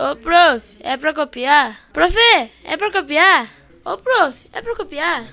Ô, prof, é pra copiar? Prof, é pra copiar? Ô, prof, é pra copiar?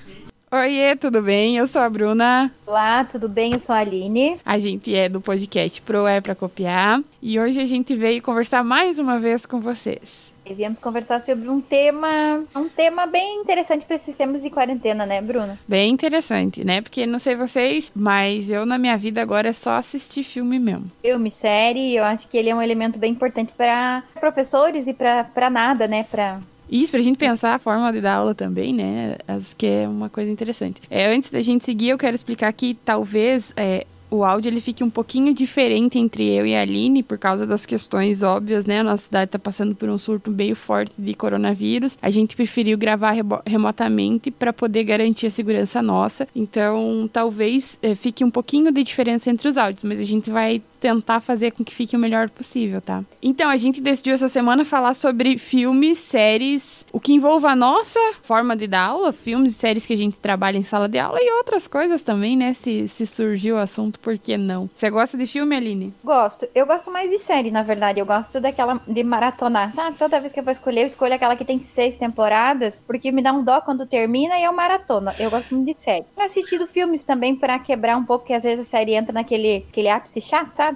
Oiê, tudo bem? Eu sou a Bruna. Olá, tudo bem? Eu sou a Aline. A gente é do podcast Pro É Pra Copiar. E hoje a gente veio conversar mais uma vez com vocês. E viemos conversar sobre um tema, um tema bem interessante para esses tempos de quarentena, né, Bruna? Bem interessante, né? Porque não sei vocês, mas eu na minha vida agora é só assistir filme mesmo. Filme, série, eu acho que ele é um elemento bem importante para professores e para nada, né, para isso, pra gente pensar a forma de dar aula também, né? Acho que é uma coisa interessante. É, antes da gente seguir, eu quero explicar que talvez é, o áudio ele fique um pouquinho diferente entre eu e a Aline, por causa das questões óbvias, né? A nossa cidade está passando por um surto meio forte de coronavírus. A gente preferiu gravar remotamente para poder garantir a segurança nossa. Então, talvez é, fique um pouquinho de diferença entre os áudios, mas a gente vai tentar fazer com que fique o melhor possível, tá? Então, a gente decidiu essa semana falar sobre filmes, séries, o que envolva a nossa forma de dar aula, filmes e séries que a gente trabalha em sala de aula e outras coisas também, né? Se, se surgiu o assunto, por que não? Você gosta de filme, Aline? Gosto. Eu gosto mais de série, na verdade. Eu gosto daquela de maratonar, sabe? Toda vez que eu vou escolher, eu escolho aquela que tem seis temporadas, porque me dá um dó quando termina e uma maratona. Eu gosto muito de série. Tenho assistido filmes também para quebrar um pouco, que às vezes a série entra naquele aquele ápice chato, sabe?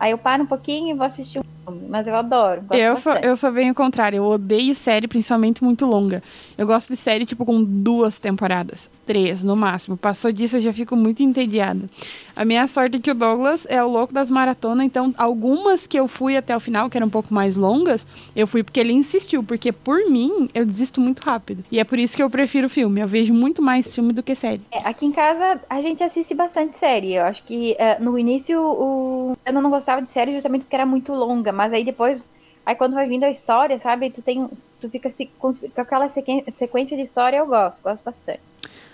Aí eu paro um pouquinho e vou assistir um filme. Mas eu adoro. Eu sou, eu sou bem o contrário. Eu odeio série, principalmente muito longa. Eu gosto de série, tipo, com duas temporadas. Três, no máximo. Passou disso, eu já fico muito entediada. A minha sorte é que o Douglas é o louco das maratonas, então algumas que eu fui até o final, que eram um pouco mais longas, eu fui porque ele insistiu, porque por mim eu desisto muito rápido. E é por isso que eu prefiro filme. Eu vejo muito mais filme do que série. É, aqui em casa a gente assiste bastante série. Eu acho que uh, no início o... eu não gostava de série justamente porque era muito longa, mas aí depois Aí quando vai vindo a história, sabe, tu tem, tu fica se, com, com aquela sequência de história, eu gosto, gosto bastante.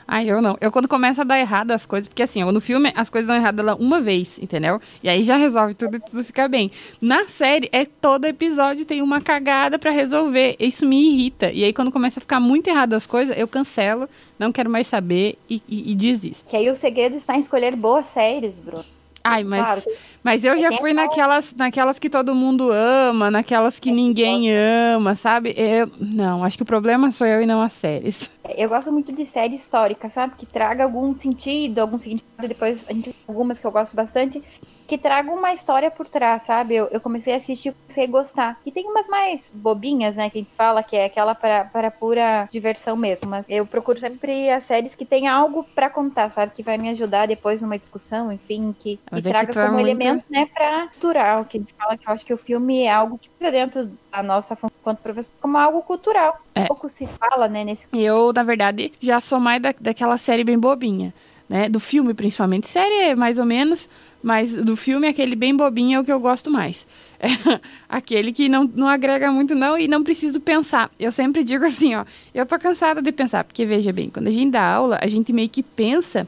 Ah, eu não. Eu quando começa a dar errado as coisas, porque assim, no filme as coisas dão errado uma vez, entendeu? E aí já resolve tudo e tudo fica bem. Na série, é todo episódio tem uma cagada para resolver. Isso me irrita. E aí quando começa a ficar muito errado as coisas, eu cancelo, não quero mais saber e, e, e desisto. Que aí o segredo está em escolher boas séries, Bruno. Ai, mas, mas eu já fui naquelas, naquelas que todo mundo ama, naquelas que ninguém ama, sabe? Eu, não, acho que o problema sou eu e não as séries. Eu gosto muito de série histórica, sabe? Que traga algum sentido, algum significado. Depois, a gente algumas que eu gosto bastante que traga uma história por trás, sabe? Eu, eu comecei a assistir e comecei a gostar. E tem umas mais bobinhas, né, que a gente fala, que é aquela para, para pura diversão mesmo. Mas eu procuro sempre as séries que tem algo para contar, sabe? Que vai me ajudar depois numa discussão, enfim, que, que traga que é como é elemento, muito... né, pra cultural. Que a gente fala que eu acho que o filme é algo que precisa dentro da nossa função enquanto professor como algo cultural. É. Pouco se fala, né, nesse... Eu, na verdade, já sou mais da, daquela série bem bobinha, né? Do filme, principalmente. Série, mais ou menos mas do filme, aquele bem bobinho é o que eu gosto mais. Aquele que não, não agrega muito, não, e não preciso pensar. Eu sempre digo assim, ó, eu tô cansada de pensar, porque veja bem, quando a gente dá aula, a gente meio que pensa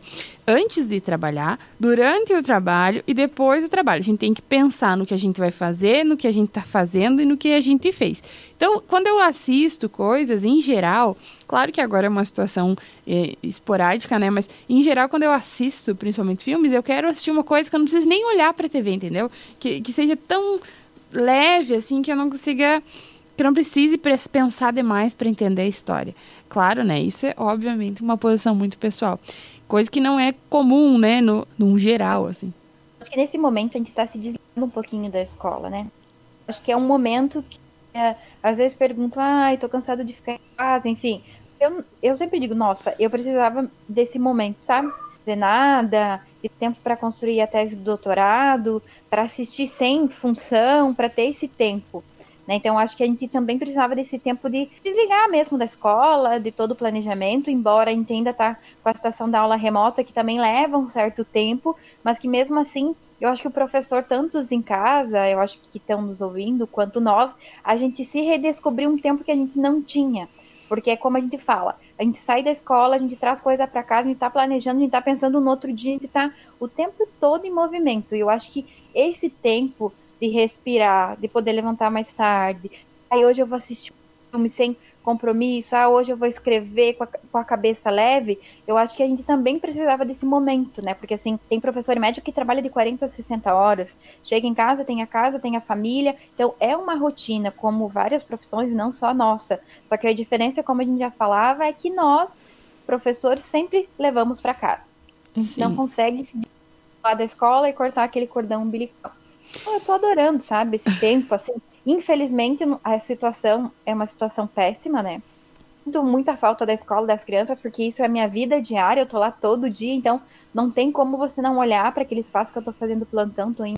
antes de trabalhar, durante o trabalho e depois do trabalho. A gente tem que pensar no que a gente vai fazer, no que a gente está fazendo e no que a gente fez. Então, quando eu assisto coisas, em geral, claro que agora é uma situação é, esporádica, né? Mas, em geral, quando eu assisto, principalmente filmes, eu quero assistir uma coisa que eu não preciso nem olhar para a TV, entendeu? Que, que seja tão leve, assim, que eu não consiga que não precise pensar demais para entender a história. Claro, né? Isso é obviamente uma posição muito pessoal. Coisa que não é comum, né, no, no geral, assim. Acho que nesse momento a gente está se desligando um pouquinho da escola, né? Acho que é um momento que é, às vezes pergunto, ai, tô cansado de ficar em casa, enfim. Eu, eu sempre digo, nossa, eu precisava desse momento, sabe? De nada, de tempo para construir a tese do doutorado, para assistir sem função, para ter esse tempo. Né? Então, acho que a gente também precisava desse tempo de desligar mesmo da escola, de todo o planejamento, embora entenda estar tá, com a situação da aula remota, que também leva um certo tempo, mas que mesmo assim, eu acho que o professor, tantos em casa, eu acho que estão nos ouvindo, quanto nós, a gente se redescobriu um tempo que a gente não tinha. Porque é como a gente fala, a gente sai da escola, a gente traz coisa para casa, a gente está planejando, a gente está pensando no outro dia, a gente está o tempo todo em movimento. E eu acho que esse tempo de respirar, de poder levantar mais tarde. Aí hoje eu vou assistir um filme sem compromisso, ah, hoje eu vou escrever com a, com a, cabeça leve, eu acho que a gente também precisava desse momento, né? Porque assim, tem professor médico que trabalha de 40 a 60 horas, chega em casa, tem a casa, tem a família, então é uma rotina, como várias profissões, não só a nossa. Só que a diferença, como a gente já falava, é que nós, professores, sempre levamos para casa. Sim. Não consegue se lá da escola e cortar aquele cordão umbilical. Eu tô adorando, sabe, esse tempo, assim, Infelizmente, a situação é uma situação péssima, né? Sinto muita falta da escola das crianças, porque isso é a minha vida diária, eu tô lá todo dia, então não tem como você não olhar para aquele espaço que eu tô fazendo plantão, tô em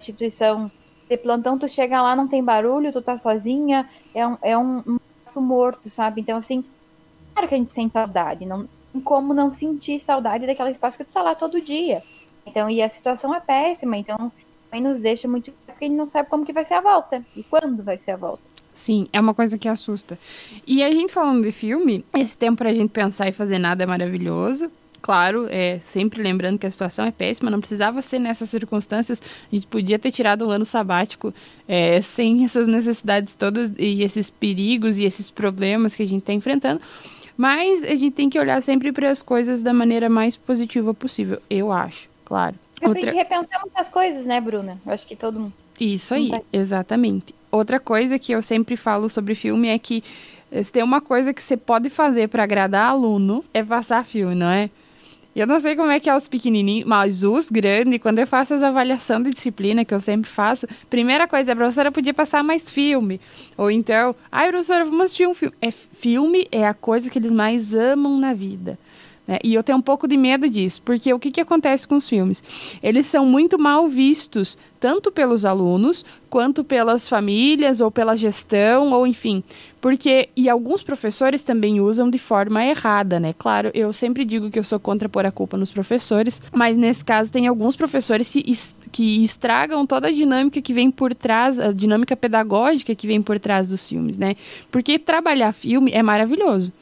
instituição de plantão, tu chega lá, não tem barulho, tu tá sozinha, é um, é um, um espaço morto, sabe? Então, assim, claro que a gente sente saudade, não tem como não sentir saudade daquele espaço que tu tá lá todo dia. Então, e a situação é péssima, então também nos deixa muito porque a gente não sabe como que vai ser a volta e quando vai ser a volta. Sim, é uma coisa que assusta. E a gente falando de filme, esse tempo pra gente pensar e fazer nada é maravilhoso. Claro, é sempre lembrando que a situação é péssima, não precisava ser nessas circunstâncias. A gente podia ter tirado um ano sabático é, sem essas necessidades todas e esses perigos e esses problemas que a gente está enfrentando. Mas a gente tem que olhar sempre para as coisas da maneira mais positiva possível, eu acho, claro. É Outra... pra gente repensar muitas coisas, né, Bruna? Eu acho que todo mundo. Isso aí, exatamente. Outra coisa que eu sempre falo sobre filme é que eh, se tem uma coisa que você pode fazer para agradar aluno é passar filme, não é? Eu não sei como é que é os pequenininhos, mas os grandes, quando eu faço as avaliações de disciplina, que eu sempre faço, primeira coisa, a professora podia passar mais filme. Ou então, ai, professora, vamos assistir um filme. É, filme é a coisa que eles mais amam na vida. Né? E eu tenho um pouco de medo disso, porque o que, que acontece com os filmes? Eles são muito mal vistos, tanto pelos alunos, quanto pelas famílias, ou pela gestão, ou enfim. Porque, e alguns professores também usam de forma errada, né? Claro, eu sempre digo que eu sou contra pôr a culpa nos professores, mas nesse caso tem alguns professores que, que estragam toda a dinâmica que vem por trás, a dinâmica pedagógica que vem por trás dos filmes, né? Porque trabalhar filme é maravilhoso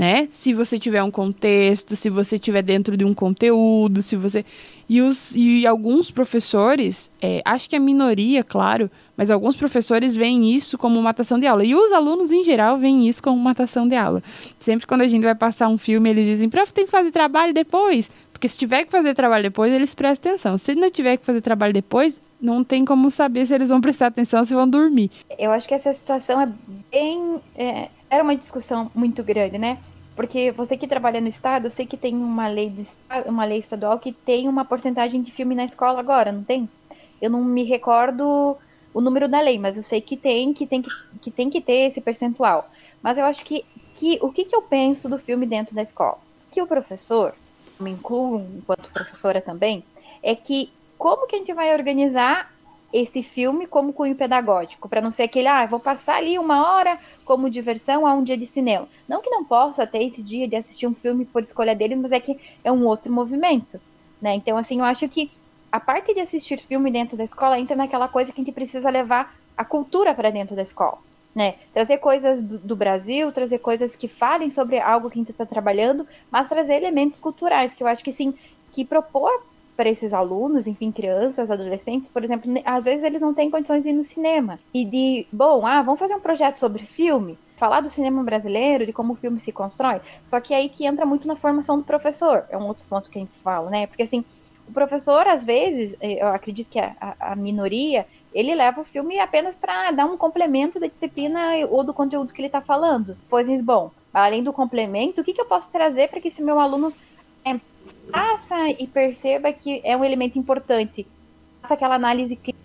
né? Se você tiver um contexto, se você tiver dentro de um conteúdo, se você e os e alguns professores, é, acho que a minoria, claro, mas alguns professores veem isso como matação de aula e os alunos em geral veem isso como matação de aula. Sempre quando a gente vai passar um filme, eles dizem: "Prof, tem que fazer trabalho depois". Porque se tiver que fazer trabalho depois, eles prestam atenção. Se não tiver que fazer trabalho depois, não tem como saber se eles vão prestar atenção se vão dormir. Eu acho que essa situação é bem. É, era uma discussão muito grande, né? Porque você que trabalha no estado, eu sei que tem uma lei, do, uma lei estadual que tem uma porcentagem de filme na escola agora, não tem? Eu não me recordo o número da lei, mas eu sei que tem, que tem que, que, tem que ter esse percentual. Mas eu acho que, que o que, que eu penso do filme dentro da escola? Que o professor, me incluo enquanto professora também, é que como que a gente vai organizar esse filme como cunho pedagógico, para não ser aquele, ah, vou passar ali uma hora como diversão a um dia de cinema. Não que não possa ter esse dia de assistir um filme por escolha dele, mas é que é um outro movimento, né? Então, assim, eu acho que a parte de assistir filme dentro da escola entra naquela coisa que a gente precisa levar a cultura para dentro da escola. Né? Trazer coisas do, do, Brasil, trazer coisas que falem sobre algo que a gente está trabalhando, mas trazer elementos culturais, que eu acho que sim, que propor para esses alunos, enfim, crianças, adolescentes, por exemplo, às vezes eles não têm condições de ir no cinema. E de, bom, ah, vamos fazer um projeto sobre filme, falar do cinema brasileiro, de como o filme se constrói. Só que é aí que entra muito na formação do professor. É um outro ponto que a gente fala, né? Porque assim, o professor, às vezes, eu acredito que a, a, minoria, ele leva o filme apenas para dar um complemento da disciplina ou do conteúdo que ele está falando. Pois, bom, além do complemento, o que, que eu posso trazer para que esse meu aluno faça e perceba que é um elemento importante. Faça aquela análise crítica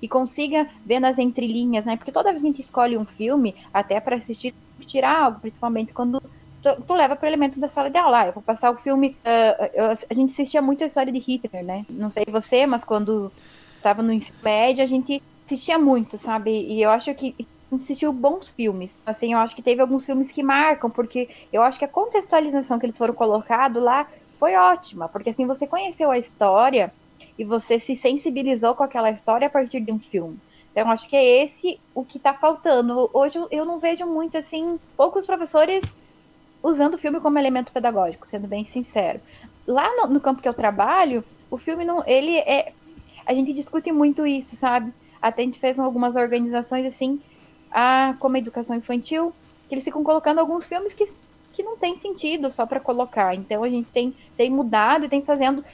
e consiga ver nas entrelinhas, né? Porque toda vez que a gente escolhe um filme, até para assistir, tirar algo, principalmente quando tu, tu leva para elementos da sala de aula. Ah, eu vou passar o filme. Uh, eu, a gente assistia muito a história de Hitler, né? Não sei você, mas quando estava no ensino médio, a gente assistia muito, sabe? E eu acho que assistiu bons filmes. Assim, eu acho que teve alguns filmes que marcam, porque eu acho que a contextualização que eles foram colocados lá foi ótima, porque assim você conheceu a história e você se sensibilizou com aquela história a partir de um filme. Então, acho que é esse o que está faltando. Hoje eu não vejo muito, assim, poucos professores usando o filme como elemento pedagógico, sendo bem sincero. Lá no, no, campo que eu trabalho, o filme não, ele é, a gente discute muito isso, sabe? Até a gente fez algumas organizações assim, a, como a educação infantil, que eles ficam colocando alguns filmes que, que não tem sentido só para colocar. Então a gente tem, tem mudado e tem fazendo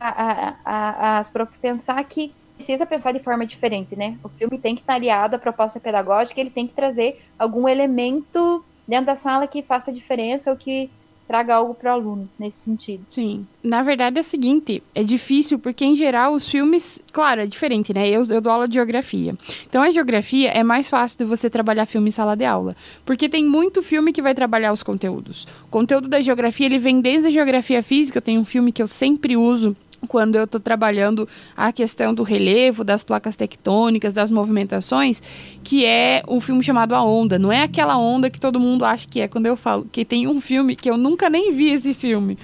a, a, as pensar que precisa pensar de forma diferente, né? O filme tem que estar aliado à proposta pedagógica, ele tem que trazer algum elemento dentro da sala que faça diferença ou que traga algo para o aluno nesse sentido. Sim. Na verdade é o seguinte, é difícil porque em geral os filmes, claro, é diferente, né? Eu, eu dou aula de geografia. Então a geografia é mais fácil de você trabalhar filme em sala de aula, porque tem muito filme que vai trabalhar os conteúdos. O conteúdo da geografia, ele vem desde a geografia física, eu tenho um filme que eu sempre uso quando eu estou trabalhando a questão do relevo, das placas tectônicas, das movimentações, que é um filme chamado A Onda. Não é aquela onda que todo mundo acha que é quando eu falo. Que tem um filme que eu nunca nem vi esse filme.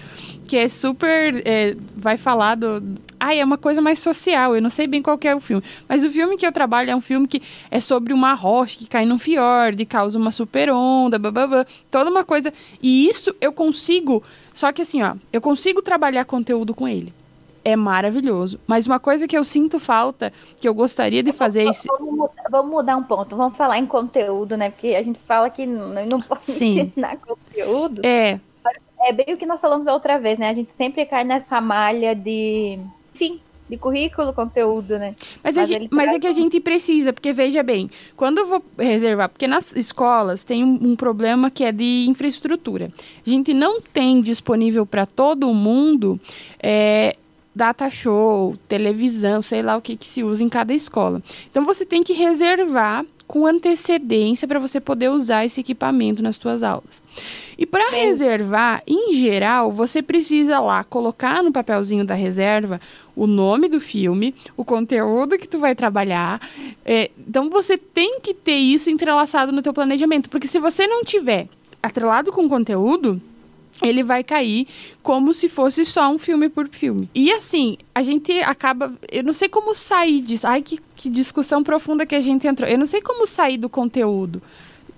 Que é super. É, vai falar do. Ai, é uma coisa mais social, eu não sei bem qual é o filme. Mas o filme que eu trabalho é um filme que é sobre uma rocha que cai num fiord, causa uma super onda, bababá, toda uma coisa. E isso eu consigo. Só que assim, ó, eu consigo trabalhar conteúdo com ele é maravilhoso. Mas uma coisa que eu sinto falta, que eu gostaria de fazer. Vamos, vamos, mudar, vamos mudar um ponto. Vamos falar em conteúdo, né? Porque a gente fala que não, não pode Sim. ensinar conteúdo. É. É bem o que nós falamos a outra vez, né? A gente sempre cai nessa malha de. Enfim, de currículo, conteúdo, né? Mas, mas, gente, mas é que a gente precisa, porque veja bem, quando eu vou reservar, porque nas escolas tem um, um problema que é de infraestrutura. A gente não tem disponível para todo mundo é, data show, televisão, sei lá o que, que se usa em cada escola. Então você tem que reservar com antecedência para você poder usar esse equipamento nas suas aulas. E para reservar, em geral, você precisa lá colocar no papelzinho da reserva o nome do filme, o conteúdo que tu vai trabalhar. É, então você tem que ter isso entrelaçado no teu planejamento, porque se você não tiver atrelado com o conteúdo, ele vai cair como se fosse só um filme por filme. E assim, a gente acaba. Eu não sei como sair disso. Ai, que, que discussão profunda que a gente entrou. Eu não sei como sair do conteúdo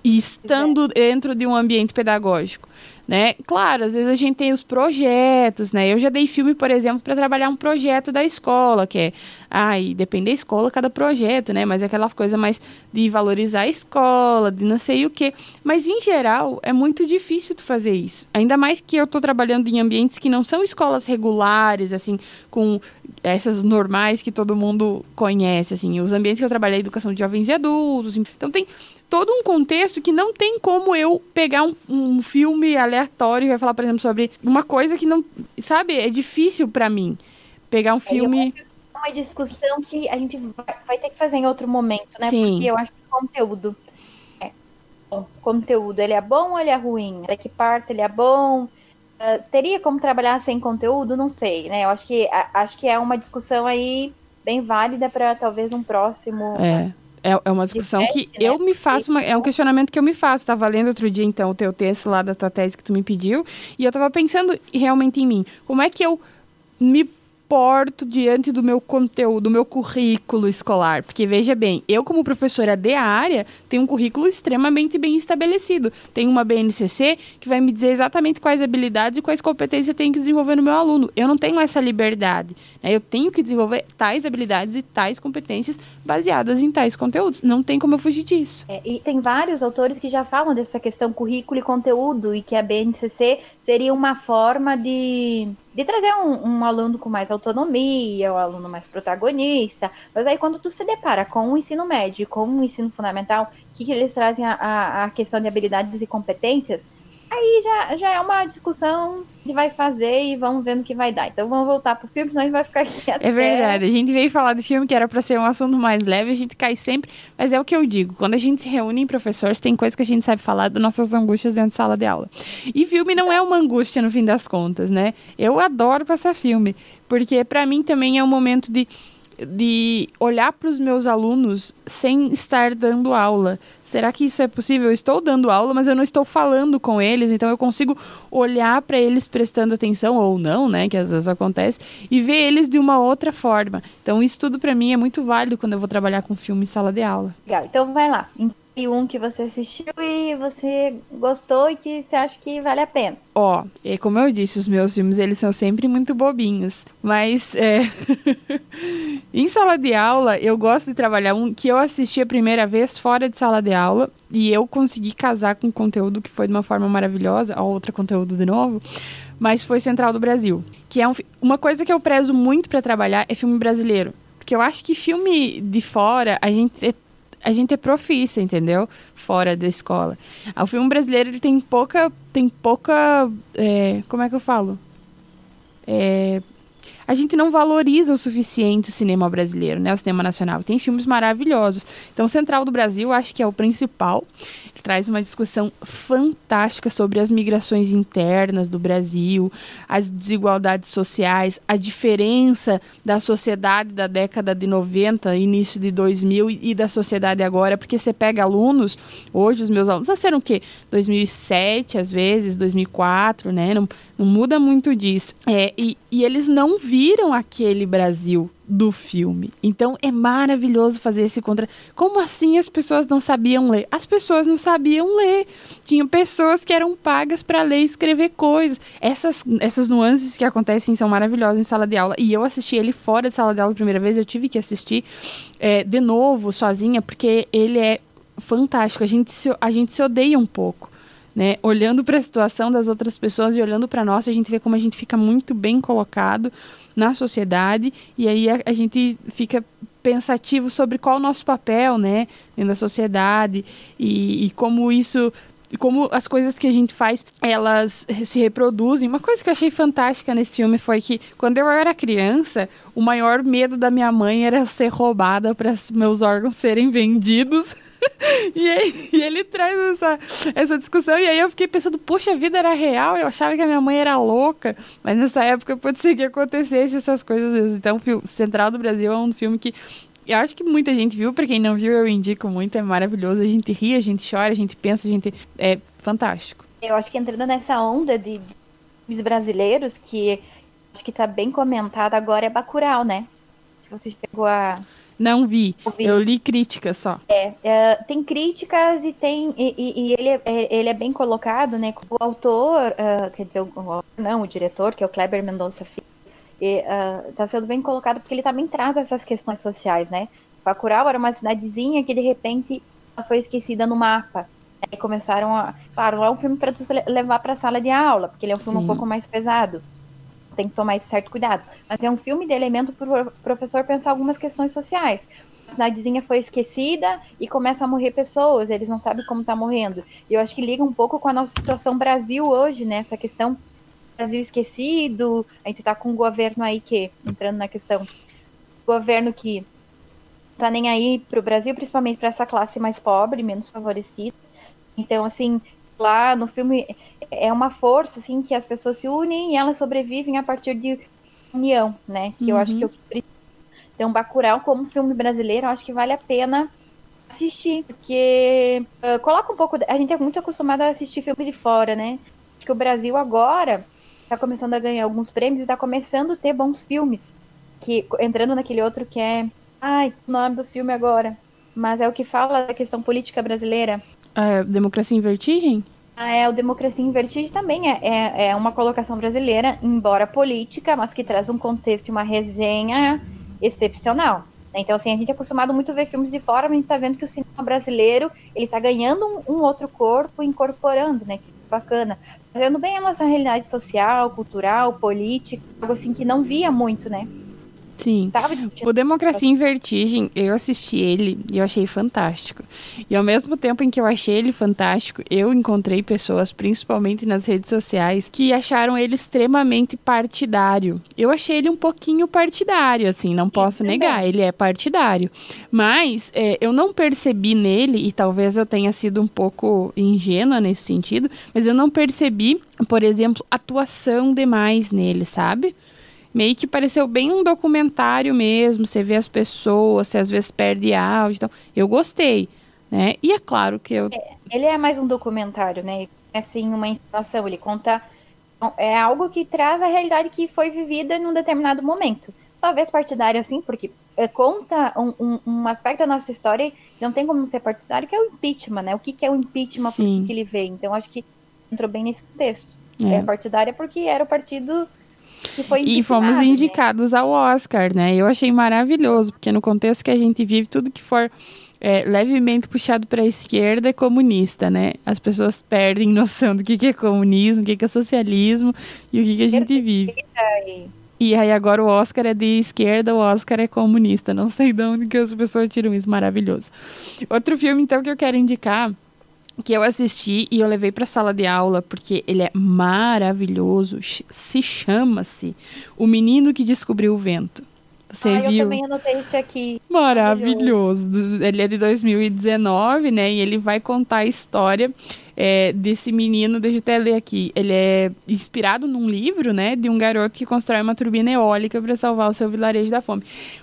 estando dentro de um ambiente pedagógico né? Claro, às vezes a gente tem os projetos, né? Eu já dei filme, por exemplo, para trabalhar um projeto da escola, que é, ai, depende da escola cada projeto, né? Mas é aquelas coisas mais de valorizar a escola, de não sei o quê. Mas em geral é muito difícil tu fazer isso. Ainda mais que eu estou trabalhando em ambientes que não são escolas regulares, assim, com essas normais que todo mundo conhece, assim. Os ambientes que eu trabalhei, educação de jovens e adultos. Então tem todo um contexto que não tem como eu pegar um, um filme aleatório e vai falar, por exemplo, sobre uma coisa que não. Sabe? É difícil para mim pegar um filme. É uma discussão que a gente vai, vai, ter que fazer em outro momento, né? Sim. Porque eu acho que o conteúdo. É, bom, conteúdo, ele é bom ou ele é ruim? Até que parte ele é bom? Uh, teria como trabalhar sem conteúdo? Não sei, né? Eu acho que, a, acho que é uma discussão aí bem válida para talvez um próximo. É é, é uma discussão que né? eu me faço, uma, é um questionamento que eu me faço. Estava lendo outro dia, então, o teu texto lá da tua tese que tu me pediu, e eu estava pensando realmente em mim. Como é que eu me porto diante do meu conteúdo, do meu currículo escolar. Porque veja bem, eu como professora de área tenho um currículo extremamente bem estabelecido. Tenho uma BNCC que vai me dizer exatamente quais habilidades e quais competências eu tenho que desenvolver no meu aluno. Eu não tenho essa liberdade. Né? Eu tenho que desenvolver tais habilidades e tais competências baseadas em tais conteúdos. Não tem como eu fugir disso. É, e tem vários autores que já falam dessa questão currículo e conteúdo e que a BNCC seria uma forma de de trazer um, um, aluno com mais autonomia, um aluno mais protagonista. Mas aí quando tu se depara com o ensino médio, com o ensino fundamental, que, que eles trazem a, a, a questão de habilidades e competências, aí já, já é uma discussão que vai fazer e vamos ver no que vai dar. Então vamos voltar pro filme, senão a gente vai ficar aqui até... É verdade, a gente veio falar do filme que era para ser um assunto mais leve, a gente cai sempre, mas é o que eu digo, quando a gente se reúne em professores, tem coisa que a gente sabe falar das nossas angústias dentro de sala de aula. E filme não é uma angústia no fim das contas, né? Eu adoro passar filme, porque para mim também é um momento de de olhar para os meus alunos sem estar dando aula. Será que isso é possível? Eu estou dando aula, mas eu não estou falando com eles, então eu consigo olhar para eles prestando atenção ou não, né, que às vezes acontece, e ver eles de uma outra forma. Então isso tudo para mim é muito válido quando eu vou trabalhar com filme em sala de aula. Legal. Então vai lá. E um que você assistiu e você gostou e que você acha que vale a pena. Ó, é como eu disse, os meus filmes eles são sempre muito bobinhos, mas é... em sala de aula eu gosto de trabalhar um que eu assisti a primeira vez fora de sala de aula e eu consegui casar com conteúdo que foi de uma forma maravilhosa, ó, outro conteúdo de novo, mas foi Central do Brasil, que é um, uma coisa que eu prezo muito para trabalhar é filme brasileiro. Porque eu acho que filme de fora, a gente é a gente é profissa, entendeu? Fora da escola. O filme brasileiro ele tem pouca. Tem pouca. É, como é que eu falo? É, a gente não valoriza o suficiente o cinema brasileiro, né? O cinema nacional. Tem filmes maravilhosos. Então, Central do Brasil, acho que é o principal traz uma discussão fantástica sobre as migrações internas do Brasil, as desigualdades sociais, a diferença da sociedade da década de 90, início de 2000 e da sociedade agora, porque você pega alunos, hoje os meus alunos nasceram o quê? 2007, às vezes, 2004, né? Não, não muda muito disso. É, e, e eles não viram aquele Brasil do filme. Então é maravilhoso fazer esse contra. Como assim as pessoas não sabiam ler? As pessoas não sabiam ler. Tinham pessoas que eram pagas para ler e escrever coisas. Essas, essas nuances que acontecem são maravilhosas em sala de aula. E eu assisti ele fora de sala de aula a primeira vez. Eu tive que assistir é, de novo, sozinha, porque ele é fantástico. A gente se, a gente se odeia um pouco. Né? Olhando para a situação das outras pessoas e olhando para nós, a gente vê como a gente fica muito bem colocado na sociedade e aí a, a gente fica pensativo sobre qual o nosso papel, né, na sociedade e, e como isso como as coisas que a gente faz, elas se reproduzem. Uma coisa que eu achei fantástica nesse filme foi que, quando eu era criança, o maior medo da minha mãe era ser roubada para meus órgãos serem vendidos. e, aí, e ele traz essa, essa discussão. E aí eu fiquei pensando, poxa, a vida era real. Eu achava que a minha mãe era louca. Mas nessa época pode ser que acontecesse essas coisas mesmo. Então, o Central do Brasil é um filme que eu acho que muita gente viu. Para quem não viu, eu indico muito. É maravilhoso. A gente ri, a gente chora, a gente pensa, a gente. É fantástico. Eu acho que entrando nessa onda de filmes brasileiros, que acho que tá bem comentado agora, é Bacurau, né? Se você chegou a não vi. Ouvi. Eu li críticas só. É, é, tem críticas e tem e, e, e ele, é, é ele é bem colocado, né? O autor, uh, quer dizer, o, não, o diretor, que é o Kleber Mendonça Filho, está uh, sendo bem colocado porque ele também traz essas questões sociais, né? Bacurau era uma cidadezinha que de repente foi esquecida no mapa. E começaram a. Claro, é um filme para levar para a sala de aula, porque ele é um filme Sim. um pouco mais pesado tem que tomar esse certo cuidado. Mas é um filme de elemento para o professor pensar algumas questões sociais. A cidadezinha foi esquecida e começam a morrer pessoas, eles não sabem como está morrendo. E eu acho que liga um pouco com a nossa situação Brasil hoje, né? Essa questão Brasil esquecido, a gente está com um governo aí que, entrando na questão, governo que tá nem aí para o Brasil, principalmente para essa classe mais pobre, menos favorecida. Então, assim, lá no filme é uma força assim que as pessoas se unem e elas sobrevivem a partir de união, né? Que uhum. eu acho que eu então Bacurau como filme brasileiro, eu acho que vale a pena assistir, porque uh, coloca um pouco, a gente é muito acostumado a assistir filme de fora, né? Acho que o Brasil agora está começando a ganhar alguns prêmios e está começando a ter bons filmes, que entrando naquele outro que é, ai, o nome do filme agora, mas é o que fala da questão política brasileira. É, Democracia em Vertigem? Ah, é, o Democracia em Vertigem também é, é, é, uma colocação brasileira, embora política, mas que traz um contexto e uma resenha excepcional. Então, assim, a gente é acostumado muito a ver filmes de fora, mas a gente está vendo que o cinema brasileiro, ele tá ganhando um, um outro corpo, incorporando, né? Que bacana. Fazendo bem a nossa realidade social, cultural, política, algo assim que não via muito, né? Sim. O Democracia em Vertigem, eu assisti ele e eu achei fantástico. E ao mesmo tempo em que eu achei ele fantástico, eu encontrei pessoas, principalmente nas redes sociais, que acharam ele extremamente partidário. Eu achei ele um pouquinho partidário, assim, não posso Sim, negar, ele é partidário. Mas é, eu não percebi nele, e talvez eu tenha sido um pouco ingênua nesse sentido, mas eu não percebi, por exemplo, atuação demais nele, sabe? Meio que pareceu bem um documentário mesmo. Você vê as pessoas, você às vezes perde áudio. Então, eu gostei, né? E é claro que eu. É, ele é mais um documentário, né? É assim, uma instalação. Ele conta. É algo que traz a realidade que foi vivida em um determinado momento. Talvez partidário, assim, porque é, conta um, um, um, aspecto da nossa história que não tem como não ser partidário, que é o impeachment, né? O que, que é o impeachment, por que ele veio. Então, acho que entrou bem nesse contexto. É, é partidária porque era o partido que E fomos né? indicados né? ao Oscar, né? Eu achei maravilhoso, porque no contexto que a gente vive, tudo que for é, levemente puxado para a esquerda é comunista, né? As pessoas perdem noção do que, que é comunismo, o que, que é socialismo e o que, que a gente vive. E aí agora o Oscar é de esquerda, o Oscar é comunista. Não sei de onde que as pessoas tiram isso, maravilhoso. Outro filme, então, que eu quero indicar, que eu assisti e eu levei para sala de aula, porque ele é maravilhoso, se chama-se O Menino que Descobriu o Vento. Você ah, viu? Eu também anotei isso aqui. Maravilhoso. Ele é de 2019, né? E ele vai contar a história é, desse menino, deixa eu até ler aqui. Ele é inspirado num livro, né, de um garoto que constrói uma turbina eólica para salvar o seu vilarejo da fome.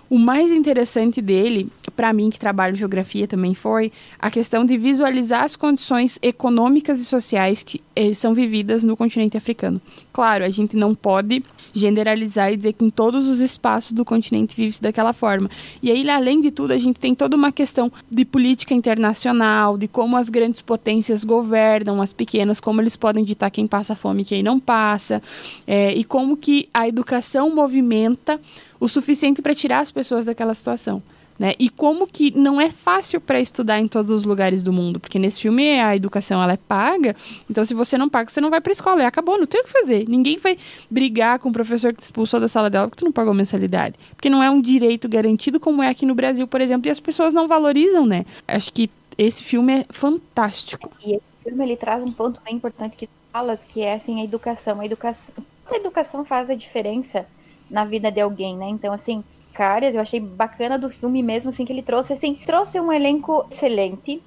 O mais interessante dele, para mim que trabalho geografia também foi a questão de visualizar as condições econômicas e sociais que eh, são vividas no continente africano. Claro, a gente não pode generalizar e dizer que em todos os espaços do continente vive-se daquela forma. E aí, além de tudo, a gente tem toda uma questão de política internacional, de como as grandes potências governam as pequenas, como eles podem ditar quem passa fome e quem não passa, é, e como que a educação movimenta o suficiente para tirar as pessoas daquela situação. Né? E como que não é fácil para estudar em todos os lugares do mundo, porque nesse filme a educação ela é paga, então se você não paga, você não vai para escola, e acabou, não tem o que fazer. Ninguém vai brigar com o professor que te expulsou da sala dela porque tu não pagou mensalidade, porque não é um direito garantido como é aqui no Brasil, por exemplo, e as pessoas não valorizam, né? Acho que esse filme é fantástico. E esse filme ele traz um ponto bem importante que falas, que é assim a educação. A educação, a educação faz a diferença na vida de alguém, né? Então assim, caras, eu achei bacana do filme mesmo, assim, que ele trouxe, assim, trouxe um elenco excelente.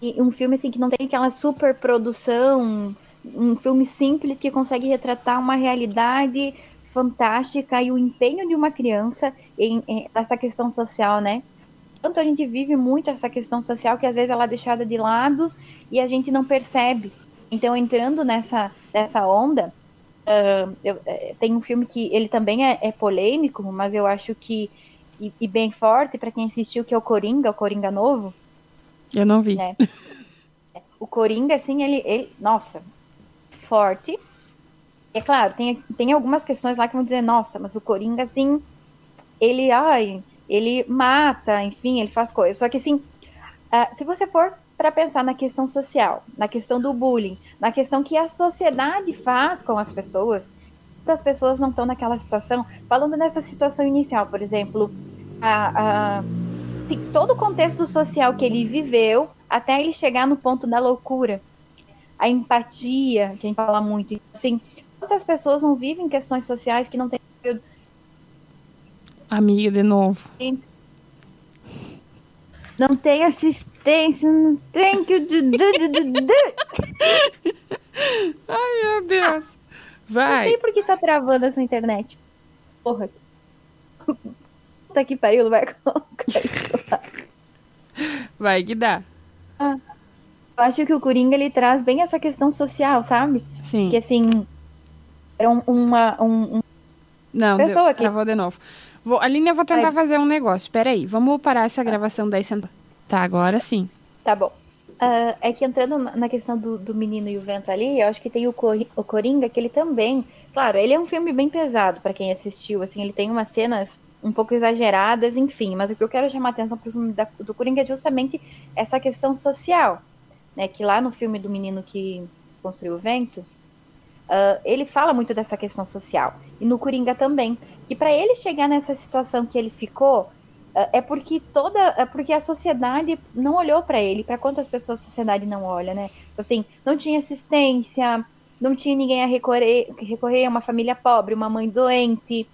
E um filme, assim, que não tem aquela super produção, um filme simples que consegue retratar uma realidade fantástica e o empenho de uma criança em, em, nessa questão social, né? Tanto a gente vive muito essa questão social que às vezes ela é deixada de lado e a gente não percebe. Então, entrando nessa, nessa onda, Uh, eu, é, tem um filme que ele também é, é polêmico, mas eu acho que. E, e bem forte para quem assistiu, que é o Coringa, o Coringa novo. Eu não vi. Né? o Coringa, assim, ele, ele. Nossa, forte. É claro, tem, tem algumas questões lá que vão dizer, nossa, mas o Coringa, assim, ele, ai, ele mata, enfim, ele faz coisas. Só que, assim, uh, se você for para pensar na questão social, na questão do bullying, na questão que a sociedade faz com as pessoas. As pessoas não estão naquela situação. Falando nessa situação inicial, por exemplo, a, a, todo o contexto social que ele viveu até ele chegar no ponto da loucura, a empatia, que a gente fala muito. Assim, quantas pessoas não vivem questões sociais que não têm. Amiga, de novo. Não tem assistência, não tem que. Ai, meu Deus. Vai. Não sei por que tá travando essa internet. Porra. Puta que pariu, vai colocar isso lá. Vai que dá. Ah, eu acho que o Coringa ele traz bem essa questão social, sabe? Sim. Que assim. Era um, uma. Um, um Não, pessoa deu, que... travou de novo. Vou, Aline, eu vou tentar Vai. fazer um negócio. Peraí, vamos parar essa gravação daí senta. Tá, agora sim. Tá bom. Uh, é que entrando na questão do, do, menino e o vento ali, eu acho que tem o, Cor o Coringa, que ele também. Claro, ele é um filme bem pesado para quem assistiu. Assim, ele tem umas cenas um pouco exageradas, enfim. Mas o que eu quero chamar a atenção pro filme da, do Coringa é justamente essa questão social. Né, que lá no filme do menino que construiu o vento, uh, ele fala muito dessa questão social. E no Coringa também que para ele chegar nessa situação que ele ficou é, é porque toda é porque a sociedade não olhou para ele para quantas pessoas a sociedade não olha né? Assim não tinha assistência não tinha ninguém a recorrer recorrer uma família pobre uma mãe doente.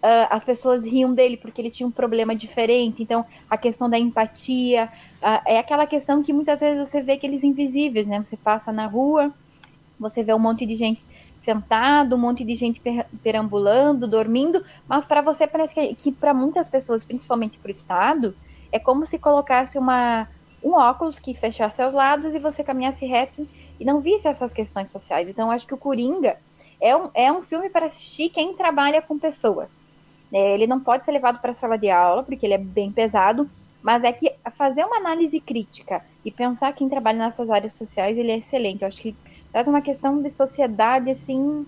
Uh, as pessoas riam dele porque ele tinha um problema diferente. Então a questão da empatia uh, é aquela questão que muitas vezes você vê aqueles invisíveis né? Você passa na rua você vê um monte de gente sentado, um monte de gente perambulando, dormindo, mas para você parece que, que para muitas pessoas, principalmente para o Estado, é como se colocasse uma, um óculos que fechasse aos lados e você caminhasse reto e não visse essas questões sociais. Então, acho que o Coringa é um, é um filme para assistir quem trabalha com pessoas. É, ele não pode ser levado para a sala de aula, porque ele é bem pesado, mas é que fazer uma análise crítica e pensar quem trabalha nessas áreas sociais, ele é excelente. Eu acho que traz uma questão de sociedade, assim,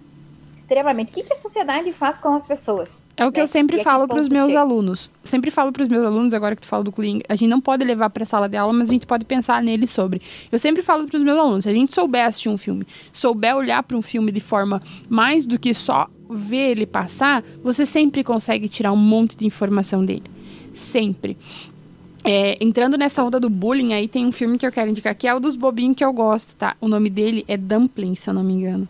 extremamente. O que, que a sociedade faz com as pessoas? É o que né? eu sempre E falo para os meus chega? alunos. Sempre falo para os meus alunos, agora que tu fala do Kling, a gente não pode levar para a sala de aula, mas a gente pode pensar nele sobre. Eu sempre falo para os meus alunos, se a gente souber assistir um filme, souber olhar para um filme de forma mais do que só ver ele passar, você sempre consegue tirar um monte de informação dele. Sempre. É, entrando nessa onda do bullying, aí tem um filme que eu quero indicar, que é o dos bobinhos que eu gosto, tá? O nome dele é Dumpling, se eu não me engano.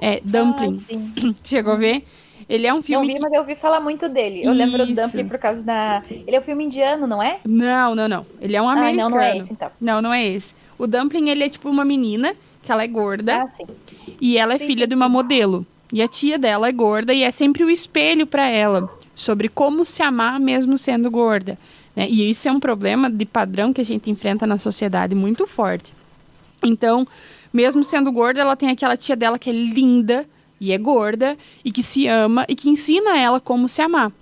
É, Dumpling. Ah. Chegou a ver? Ele é um Não filme vi, que... mas eu ouvi falar muito dele. Eu lembro do Isso. Dumpling por causa da. Ele é um filme indiano, não é? Não, não, não. Ele é um Ah, americano. não, não é esse, então. Não, não é esse. O Dumpling, ele é tipo uma menina, que ela é gorda, Ah, sim. e ela é sim, filha sim. de uma modelo. E a tia dela é gorda, e é sempre o espelho pra ela, sobre como se amar mesmo sendo gorda. Né? E isso é um problema de padrão que a gente enfrenta na sociedade muito forte. Então, mesmo sendo gorda, ela tem aquela tia dela que é linda e é gorda, e que se ama, e que ensina ela como se amar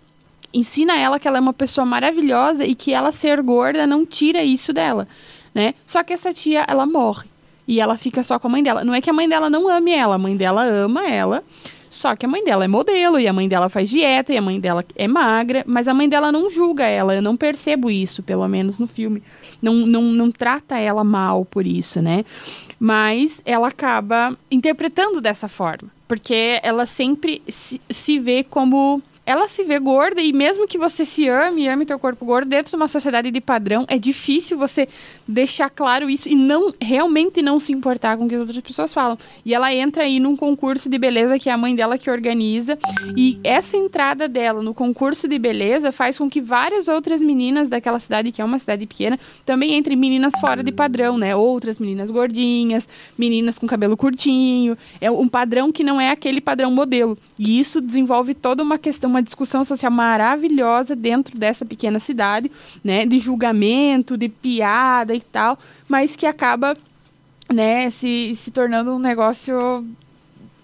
ensina ela que ela é uma pessoa maravilhosa e que ela ser gorda não tira isso dela, né? Só que essa tia, ela morre e ela fica só com a mãe dela. Não é que a mãe dela não ame ela, a mãe dela ama ela, só que a mãe dela é modelo e a mãe dela faz dieta e a mãe dela é magra, mas a mãe dela não julga ela, eu não percebo isso, pelo menos no filme. Não, não, não trata ela mal por isso, né? Mas ela acaba interpretando dessa forma, porque ela sempre se, se vê como ela se vê gorda e mesmo que você se ame e ame teu corpo gordo dentro de uma sociedade de padrão, é difícil você deixar claro isso e não realmente não se importar com o que as outras pessoas falam. E ela entra aí num concurso de beleza que é a mãe dela que organiza e essa entrada dela no concurso de beleza faz com que várias outras meninas daquela cidade, que é uma cidade pequena, também entrem meninas fora de padrão, né? Outras meninas gordinhas, meninas com cabelo curtinho, é um padrão que não é aquele padrão modelo. E isso desenvolve toda uma questão, uma discussão social maravilhosa dentro dessa pequena cidade, né? De julgamento, de piada e tal, mas que acaba, né, se, se tornando um negócio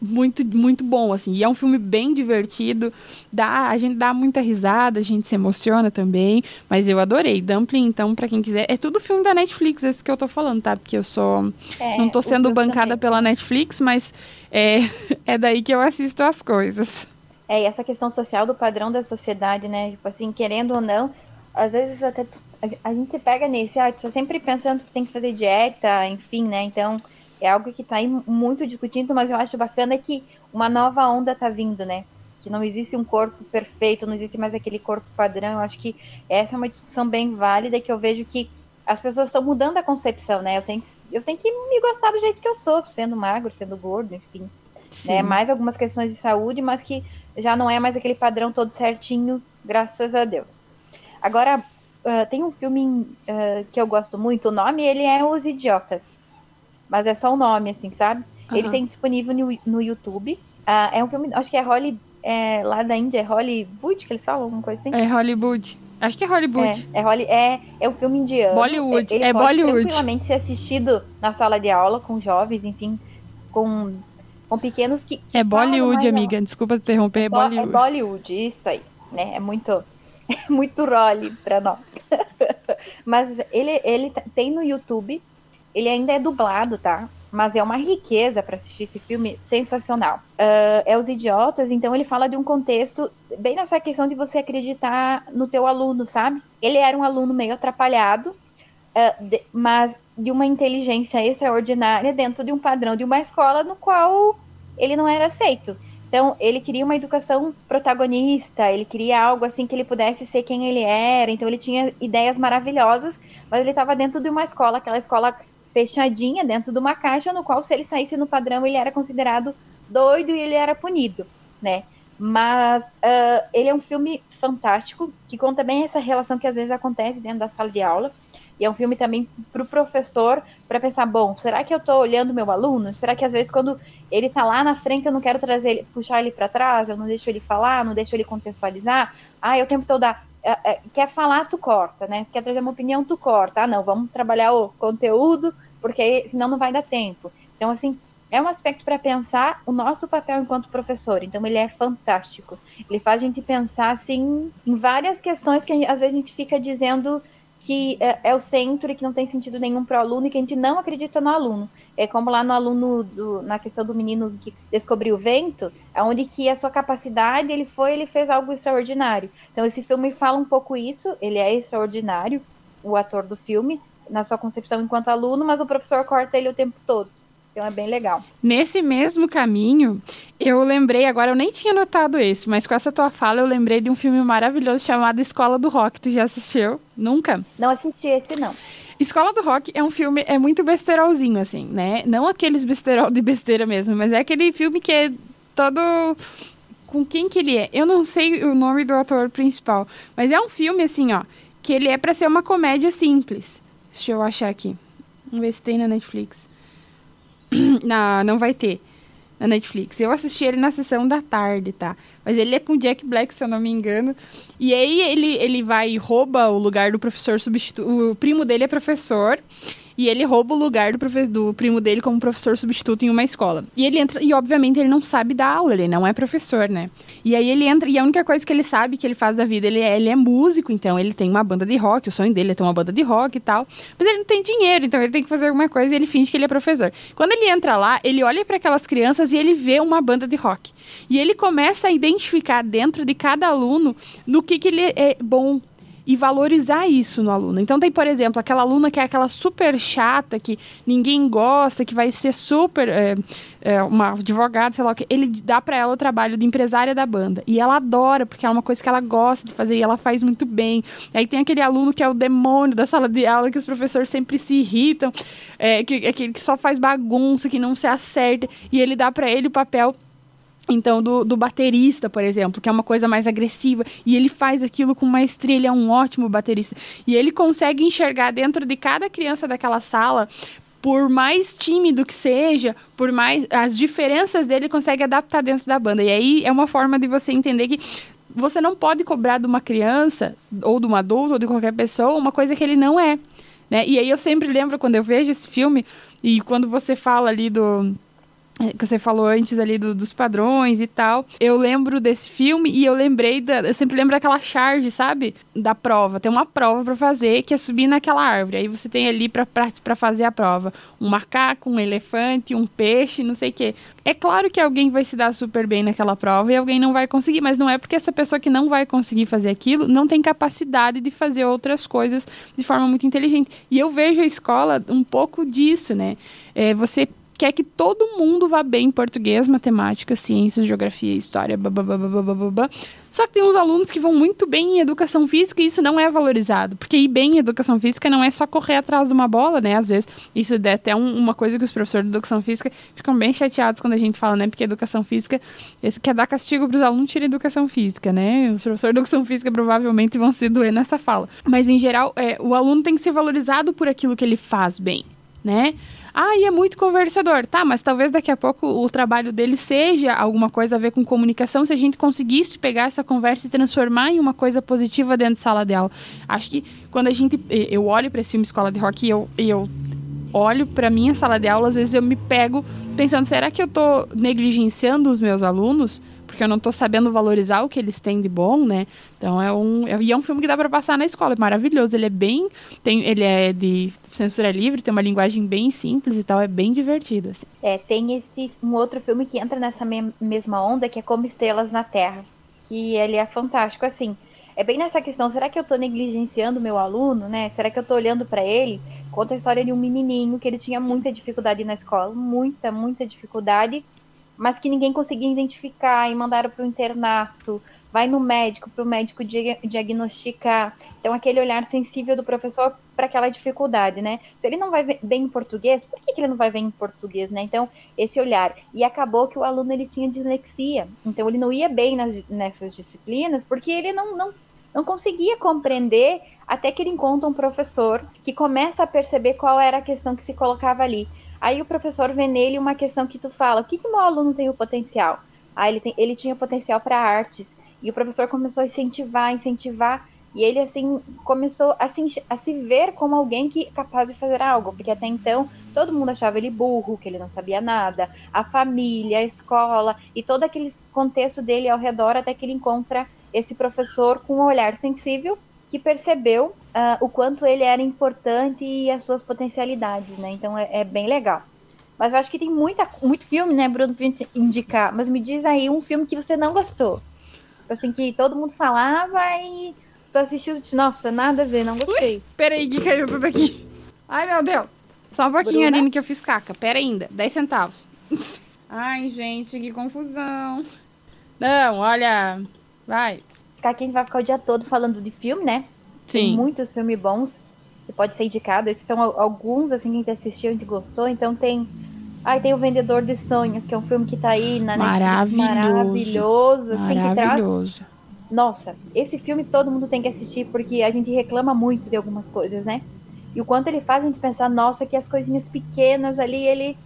muito, muito bom, assim. E é um filme bem divertido, dá, a gente dá muita risada, a gente se emociona também, mas eu adorei. Dumpling, então, pra quem quiser, é tudo filme da Netflix, esse que eu tô falando, tá? Porque eu sou É, não tô sendo bancada também. pela Netflix, mas é, é daí que eu assisto as coisas. É, e essa questão social do padrão da sociedade, né? Tipo assim, querendo ou não, às vezes até a gente se pega nesse, ah, tu tá sempre pensando que tem que fazer dieta, enfim, né? Então, é algo que tá aí muito discutindo, mas eu acho bacana que uma nova onda tá vindo, né? Que não existe um corpo perfeito, não existe mais aquele corpo padrão. Eu acho que essa é uma discussão bem válida que eu vejo que as pessoas estão mudando a concepção, né? Eu tenho, que, eu tenho que me gostar do jeito que eu sou, sendo magro, sendo gordo, enfim né? Mais algumas questões de saúde, mas que já não é mais aquele padrão todo certinho, graças a Deus. Agora, ah, tem um filme ah, que eu gosto muito, o nome ele é Os Idiotas, mas é só o nome, assim, sabe? Ele Aham. tem disponível no, no YouTube. Ah, é um filme, acho que é Holly, é, lá da Índia, é Hollywood que eles falam, alguma coisa assim? É Hollywood. Acho que é Hollywood. É, é, Holly, é, é um filme indiano. Bollywood, Ele é pode Bollywood. tranquilamente ser assistido na sala de aula com jovens, enfim, com, com pequenos que, que É Bollywood, amiga. Desculpa te interromper, é É Bollywood. Bollywood, isso aí, né? É muito, é muito role pra nós. Mas ele, ele tá- tem no YouTube, ele ainda é dublado, tá? Mas é uma riqueza pra assistir esse filme sensacional. Ah, é Os Idiotas, então ele fala de um contexto bem nessa questão de você acreditar no teu aluno, sabe? Ele era um aluno meio atrapalhado, ah, de- mas de uma inteligência extraordinária dentro de um padrão de uma escola no qual ele não era aceito. Então, ele queria uma educação protagonista, ele queria algo assim que ele pudesse ser quem ele era. Então, ele tinha ideias maravilhosas, mas ele estava dentro de uma escola, aquela escola fechadinha, dentro de uma caixa, no qual, se ele saísse no padrão, ele era considerado doido e ele era punido, né? Mas ah, ele é um filme fantástico, que conta bem essa relação que às vezes acontece dentro da sala de aula. E é um filme também para o professor, para pensar, bom, será que eu estou olhando meu aluno? Será que às vezes quando ele está lá na frente eu não quero trazer ele, puxar ele para trás, eu não deixo ele falar, não deixo ele contextualizar? Ah, eu o tempo todo dá, quer falar, tu corta, né? Quer trazer uma opinião, tu corta. Ah, não, vamos trabalhar o conteúdo, porque senão não vai dar tempo. Então, assim, é um aspecto para pensar o nosso papel enquanto professor. Então ele é fantástico. Ele faz a gente pensar assim em várias questões que às vezes a gente fica dizendo que é, é, o centro e que não tem sentido nenhum para o aluno e que a gente não acredita no aluno. É como lá no aluno, do, na questão do menino que descobriu o vento, onde que a sua capacidade, ele foi, ele fez algo extraordinário. Então esse filme fala um pouco isso, ele é extraordinário, o ator do filme, na sua concepção enquanto aluno, mas o professor corta ele o tempo todo. Então é bem legal. Nesse mesmo caminho, eu lembrei, agora eu nem tinha notado esse, mas com essa tua fala eu lembrei de um filme maravilhoso chamado Escola do Rock. Tu já assistiu? Nunca? Não assisti esse, não. Escola do Rock é um filme, é muito besterolzinho, assim, né? Não aqueles besterol de besteira mesmo, mas é aquele filme que é todo com quem que ele é. Eu não sei o nome do ator principal, mas é um filme assim, ó, que ele é para ser uma comédia simples. Deixa eu achar aqui. Vamos ver se tem na Netflix. não, não vai ter na Netflix. Eu assisti ele na sessão da tarde, tá? Mas ele é com Jack Black, se eu não me engano. E aí ele, ele vai e rouba o lugar do professor substituto. O primo dele é professor. E ele rouba o lugar do, do, primo dele como professor substituto em uma escola. E ele entra, e obviamente ele não sabe dar aula, ele não é professor, né? E aí ele entra, e a única coisa que ele sabe que ele faz da vida, ele é, ele é músico, então ele tem uma banda de rock, o sonho dele é ter uma banda de rock e tal. Mas ele não tem dinheiro, então ele tem que fazer alguma coisa e ele finge que ele é professor. Quando ele entra lá, ele olha para aquelas crianças e ele vê uma banda de rock. E ele começa a identificar dentro de cada aluno no que, que ele é bom, e valorizar isso no aluno. Então tem, por exemplo, aquela aluna que é aquela super chata, que ninguém gosta, que vai ser super é, é, uma advogada, sei lá o que. Ele dá para ela o trabalho de empresária da banda. E ela adora, porque é uma coisa que ela gosta de fazer e ela faz muito bem. Aí tem aquele aluno que é o demônio da sala de aula, que os professores sempre se irritam, é, que, aquele que só faz bagunça, que não se acerta. E ele dá para ele o papel então, do, do, baterista, por exemplo, que é uma coisa mais agressiva, e ele faz aquilo com maestria, ele é um ótimo baterista. E ele consegue enxergar dentro de cada criança daquela sala, por mais tímido que seja, por mais. as diferenças dele, consegue adaptar dentro da banda. E aí é uma forma de você entender que você não pode cobrar de uma criança, ou de um adulto, ou de qualquer pessoa, uma coisa que ele não é. Né? E aí eu sempre lembro quando eu vejo esse filme, e quando você fala ali do que você falou antes ali do, dos padrões e tal. Eu lembro desse filme e eu lembrei da, eu sempre lembro daquela charge, sabe? Da prova. Tem uma prova para fazer que é subir naquela árvore. Aí você tem ali para fazer a prova um macaco, um elefante, um peixe, não sei o quê. É claro que alguém vai se dar super bem naquela prova e alguém não vai conseguir, mas não é porque essa pessoa que não vai conseguir fazer aquilo não tem capacidade de fazer outras coisas de forma muito inteligente. E eu vejo a escola um pouco disso, né? É, você quer que todo mundo vá bem em português, matemática, ciências, geografia, história, babá. Só que tem uns alunos que vão muito bem em educação física e isso não é valorizado. Porque ir bem em educação física não é só correr atrás de uma bola, né? Às vezes, isso é até um, uma coisa que os professores de educação física ficam bem chateados quando a gente fala, né? Porque educação física, esse quer dar castigo para os alunos, tira educação física, né? Os professores de educação física provavelmente vão se doer nessa fala. Mas, em geral, é, o aluno tem que ser valorizado por aquilo que ele faz bem, né? Ah, e é muito conversador. Tá, mas talvez daqui a pouco o trabalho dele seja alguma coisa a ver com comunicação, se a gente conseguisse pegar essa conversa e transformar em uma coisa positiva dentro de sala de aula. Acho que quando a gente. Eu olho para esse filme Escola de Rock e eu, eu olho para minha sala de aula, às vezes eu me pego pensando: será que eu estou negligenciando os meus alunos? Porque eu não estou sabendo valorizar o que eles têm de bom, né? Então é um é, e é um filme que dá para passar na escola, é maravilhoso. Ele é bem tem ele é de censura livre, tem uma linguagem bem simples e tal, é bem divertido assim. É, tem esse um outro filme que entra nessa me mesma onda que é Como Estrelas na Terra, que ele é fantástico assim. É bem nessa questão, será que eu estou negligenciando meu aluno, né? Será que eu estou olhando para ele? Conta a história de um menininho que ele tinha muita dificuldade na escola, muita, muita dificuldade mas que ninguém conseguia identificar e mandaram para o internato. Vai no médico, para o médico diagnosticar. Então, aquele olhar sensível do professor para aquela dificuldade, né? Se ele não vai bem em português, por que, que ele não vai bem em português, né? Então, esse olhar. E acabou que o aluno ele tinha dislexia. Então, ele não ia bem nas, nessas disciplinas porque ele não, não, não conseguia compreender até que ele encontra um professor que começa a perceber qual era a questão que se colocava ali. Aí o professor vê nele uma questão que tu fala, o que, que meu aluno tem o potencial? Ah, ele, tem, ele tinha potencial para artes. E o professor começou a incentivar, incentivar. E ele, assim, começou a se, a se ver como alguém que é capaz de fazer algo, porque até então todo mundo achava ele burro, que ele não sabia nada, a família, a escola e todo aquele contexto dele ao redor, até que ele encontra esse professor com um olhar sensível que percebeu uh, o quanto ele era importante e as suas potencialidades, né? Então é, é, bem legal. Mas eu acho que tem muita, muito filme, né, Bruno, pra indicar. Mas me diz aí um filme que você não gostou. Assim, que todo mundo falava e tu assistiu e disse, nossa, nada a ver, não gostei. Ui, peraí que caiu tudo aqui. Ai, meu Deus. Só um pouquinho, Bruna? Aline, que eu fiz caca. Pera ainda, 10 centavos. Ai, gente, que confusão. Não, olha... Vai. Ficar aqui a gente vai ficar o dia todo falando de filme, né? Sim. Tem muitos filmes bons que pode ser indicado. Esses são alguns, assim, que a gente assistiu a gente gostou. Então tem... Ai, tem o Vendedor de Sonhos, que é um filme que tá aí na Netflix. Maravilhoso. Maravilhoso. Assim, Maravilhoso. Que traz nossa, esse filme todo mundo tem que assistir porque a gente reclama muito de algumas coisas, né? E o quanto ele faz a gente pensar, nossa, que as coisinhas pequenas ali, ele.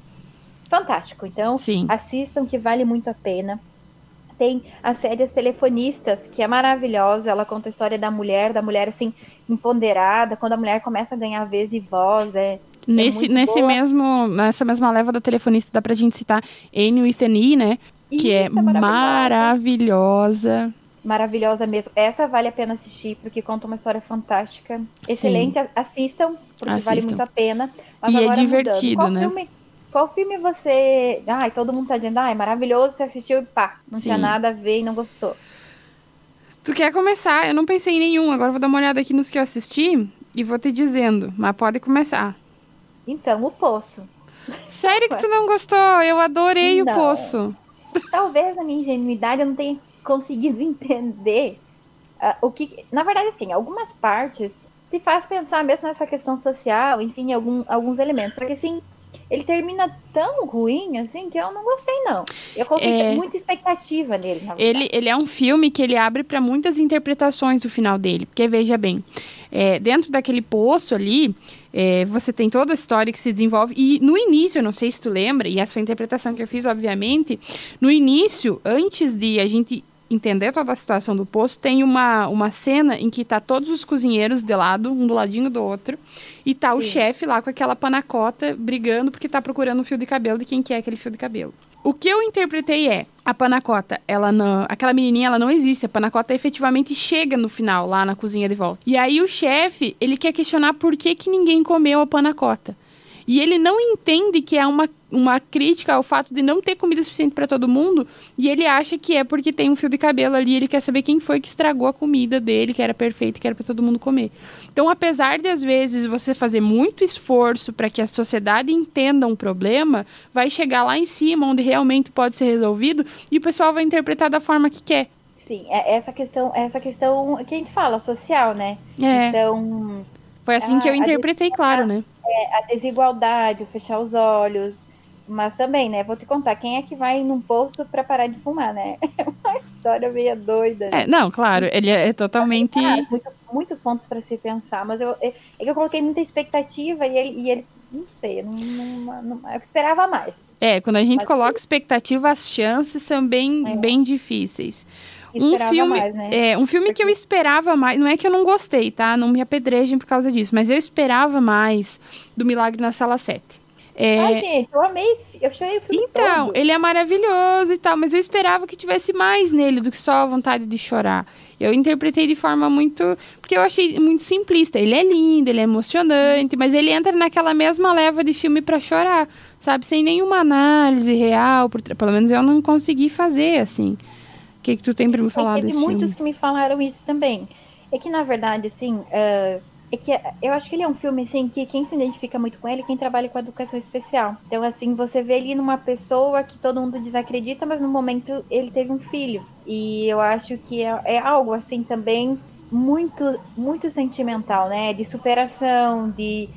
Fantástico. Então, Sim. assistam que vale muito a pena. Tem a série As Telefonistas, que é maravilhosa. Ela conta a história da mulher, da mulher assim, empoderada, quando a mulher começa a ganhar vez e voz. É, nesse, é nesse boa. mesmo, nessa mesma leva da telefonista, dá pra gente citar an E, né? Que é, Isso, é maravilhosa maravilhosa mesmo. Essa vale a pena assistir, porque conta uma história fantástica. Excelente, Sim. assistam, porque assistam. vale muito a pena. Mas e é divertido, né? Filme, qual filme você. Ai, todo mundo tá dizendo, ah, é maravilhoso, você assistiu e pá, não Sim. tinha nada a ver e não gostou. Tu quer começar? Eu não pensei em nenhum, agora vou dar uma olhada aqui nos que eu assisti e vou te dizendo, mas pode começar. Então, o Poço. Sério que tu não gostou? Eu adorei não. o Poço. Talvez na minha ingenuidade eu não tenha conseguido entender uh, o que. Na verdade, assim, algumas partes te faz pensar mesmo nessa questão social, enfim, algum, alguns elementos. Só que assim, ele termina tão ruim, assim, que eu não gostei, não. Eu coloquei é... muita expectativa nele, na ele, ele é um filme que ele abre para muitas interpretações o final dele. Porque, veja bem, é, dentro daquele poço ali, é, você tem toda a história que se desenvolve. E no início, eu não sei se tu lembra, e essa foi a interpretação que eu fiz, obviamente, no início, antes de a gente entender toda a situação do poço, tem uma, uma cena em que tá todos os cozinheiros de lado, um do ladinho do outro, e tá Sim. o chefe lá com aquela panacota brigando porque tá procurando um fio de cabelo de quem quer aquele fio de cabelo. O que eu interpretei é, a panacota, ela não, aquela menininha, ela não existe, a panacota efetivamente chega no final lá na cozinha de volta. E aí o chefe, ele quer questionar por que que ninguém comeu a panacota. E ele não entende que é uma, uma crítica ao fato de não ter comida suficiente para todo mundo. E ele acha que é porque tem um fio de cabelo ali. Ele quer saber quem foi que estragou a comida dele, que era perfeita, que era para todo mundo comer. Então, apesar de às vezes você fazer muito esforço para que a sociedade entenda um problema, vai chegar lá em cima, onde realmente pode ser resolvido, e o pessoal vai interpretar da forma que quer. Sim, é essa questão, essa questão que a gente fala, social, né? É. Então. Foi assim a, que eu interpretei, claro, né? é, a desigualdade, o fechar os olhos. Mas também, né? Vou te contar, quem é que vai num poço para parar de fumar, né? É uma história meio doida. É, não, claro, ele é totalmente. Ah, muito, muitos pontos para se pensar, mas eu, é, é que eu coloquei muita expectativa e ele, e ele não sei, eu, não, não, não, eu esperava mais. É, quando a gente mas coloca expectativa, as chances são bem, é. bem difíceis um filme, mais, né? é, um filme Porque... que eu esperava mais, não é que eu não gostei, tá? Não me apedrejem por causa disso, mas eu esperava mais do Milagre na Sala 7. É... Ai, gente, eu amei, eu chorei o filme Então, todo. ele é maravilhoso e tal, mas eu esperava que tivesse mais nele do que só a vontade de chorar. Eu interpretei de forma muito. Porque eu achei muito simplista. Ele é lindo, ele é emocionante, mas ele entra naquela mesma leva de filme para chorar, sabe? Sem nenhuma análise real. Por... Pelo menos eu não consegui fazer assim que, que tu tem para me falar Teve desse muitos filme? que me falaram isso também. É que, na verdade, assim, uh, é que eu acho que ele é um filme, assim, que quem se identifica muito com ele é quem trabalha com educação especial. Então, assim, você vê ali numa pessoa que todo mundo desacredita, mas no momento ele teve um filho. E eu acho que é, é algo, assim, também muito, muito sentimental, né? De superação, de,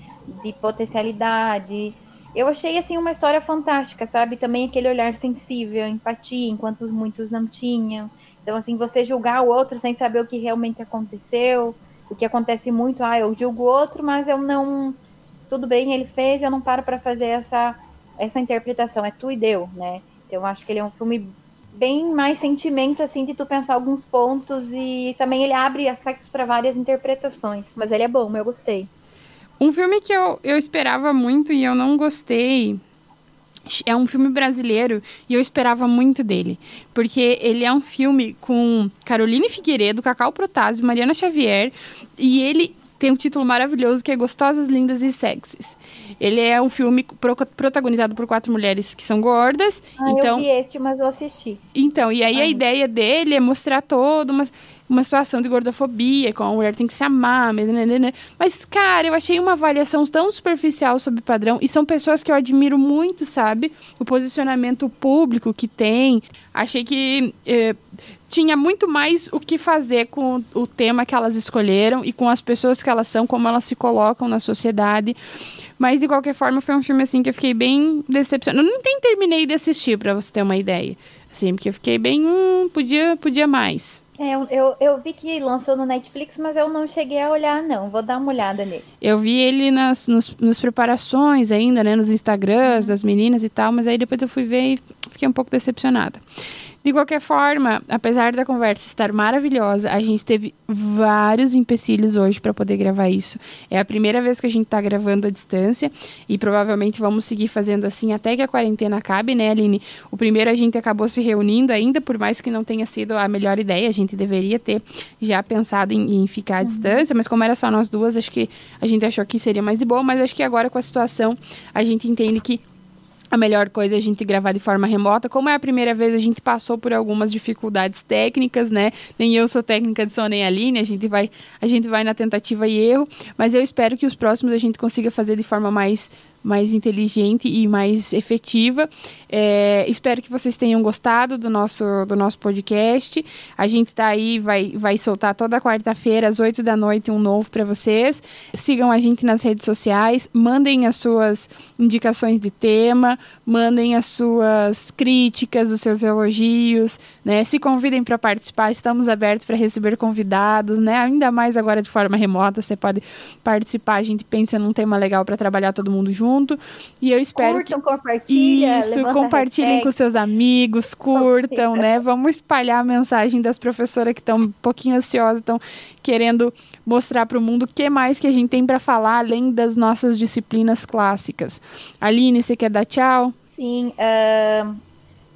de potencialidade eu achei assim uma história fantástica, sabe? Também aquele olhar sensível, empatia, enquanto muitos não tinham. Então, assim, você julgar o outro sem saber o que realmente aconteceu, o que acontece muito, ah, eu julgo o outro, mas eu não. Tudo bem, ele fez, eu não paro para fazer essa, essa interpretação. É tu e deu, né? Então, eu acho que ele é um filme bem mais sentimento, assim, de tu pensar alguns pontos e também ele abre aspectos para várias interpretações. Mas ele é bom, eu gostei. Um filme que eu, eu esperava muito e eu não gostei é um filme brasileiro e eu esperava muito dele. Porque ele é um filme com Caroline Figueiredo, Cacau Protásio, Mariana Xavier e ele tem um título maravilhoso que é Gostosas, Lindas e Sexys. Ele é um filme pro protagonizado por quatro mulheres que são gordas. Ah, então, eu vi este, mas eu assisti. Então, e aí Ai. a ideia dele é mostrar toda uma, uma situação de gordofobia, com a mulher tem que se amar, né, né, né, mas, cara, eu achei uma avaliação tão superficial sobre padrão, e são pessoas que eu admiro muito, sabe? O posicionamento público que tem. Achei que eh, tinha muito mais o que fazer com o tema que elas escolheram e com as pessoas que elas são, como elas se colocam na sociedade. Mas, de qualquer forma, foi um filme, assim, que eu fiquei bem decepcionada. Eu nem terminei de assistir, para você ter uma ideia. Assim, porque eu fiquei bem, hum, podia, podia mais. É, eu, eu, eu, vi que lançou no Netflix, mas eu não cheguei a olhar, não. Vou dar uma olhada nele. Eu vi ele nas nos, nos preparações ainda, né? Nos Instagrams das meninas e tal, mas aí depois eu fui ver e fiquei um pouco decepcionada. De qualquer forma, apesar da conversa estar maravilhosa, a gente teve vários empecilhos hoje para poder gravar isso. É a primeira vez que a gente está gravando à distância e provavelmente vamos seguir fazendo assim até que a quarentena acabe, né, Aline? O primeiro a gente acabou se reunindo ainda, por mais que não tenha sido a melhor ideia, a gente deveria ter já pensado em, em ficar à uhum. distância, mas como era só nós duas, acho que a gente achou que seria mais de boa, mas acho que agora com a situação a gente entende que a melhor coisa é a gente gravar de forma remota. Como é a primeira vez, a gente passou por algumas dificuldades técnicas, né? Nem eu sou técnica de som, nem a Aline, a gente vai, a gente vai na tentativa e erro, mas eu espero que os próximos a gente consiga fazer de forma mais mais inteligente e mais efetiva. É, espero que vocês tenham gostado do nosso, do nosso podcast. A gente está aí, vai, vai soltar toda quarta-feira, às 8 da noite, um novo para vocês. Sigam a gente nas redes sociais, mandem as suas indicações de tema, mandem as suas críticas, os seus elogios, né? Se convidem para participar, estamos abertos para receber convidados, né? Ainda mais agora de forma remota, você pode participar. A gente pensa num tema legal para trabalhar todo mundo junto. E eu espero Curtam, que... compartilhem. Isso, compartilhem com seus amigos, curtam, né? Vamos espalhar a mensagem das professoras que estão um pouquinho ansiosas, estão querendo mostrar para o mundo o que mais que a gente tem para falar além das nossas disciplinas clássicas. Aline, você quer dar tchau? Sim, uh,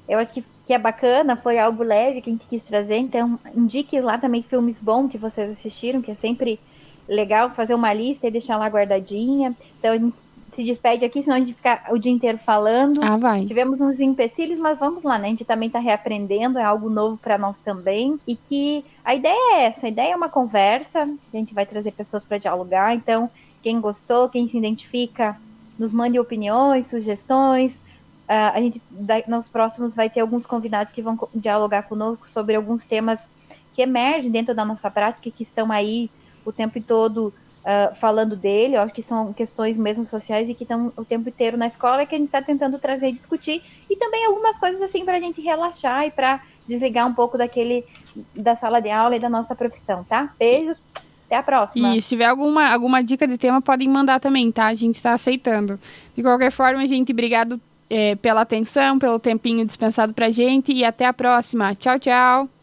eu acho que, que é bacana, foi algo leve que a gente quis trazer, então indique lá também filmes bons que vocês assistiram, que é sempre legal fazer uma lista e deixar lá guardadinha. Então a gente se despede aqui, senão a gente fica o dia inteiro falando. Ah, vai. Tivemos uns empecilhos, mas vamos lá, né? A gente também está reaprendendo, é algo novo para nós também. E que a ideia é essa: a ideia é uma conversa, a gente vai trazer pessoas para dialogar. Então, quem gostou, quem se identifica, nos mande opiniões, sugestões. Uh, a gente, nos próximos, vai ter alguns convidados que vão dialogar conosco sobre alguns temas que emergem dentro da nossa prática e que estão aí o tempo todo uh, falando dele, eu acho que são questões mesmo sociais e que estão o tempo inteiro na escola que a gente está tentando trazer e discutir, e também algumas coisas assim para a gente relaxar e para desligar um pouco daquele da sala de aula e da nossa profissão, tá? Beijos, até a próxima. E se tiver alguma, alguma dica de tema, podem mandar também, tá? A gente está aceitando. De qualquer forma, gente, obrigado é, pela atenção, pelo tempinho dispensado pra gente e até a próxima. Tchau, tchau.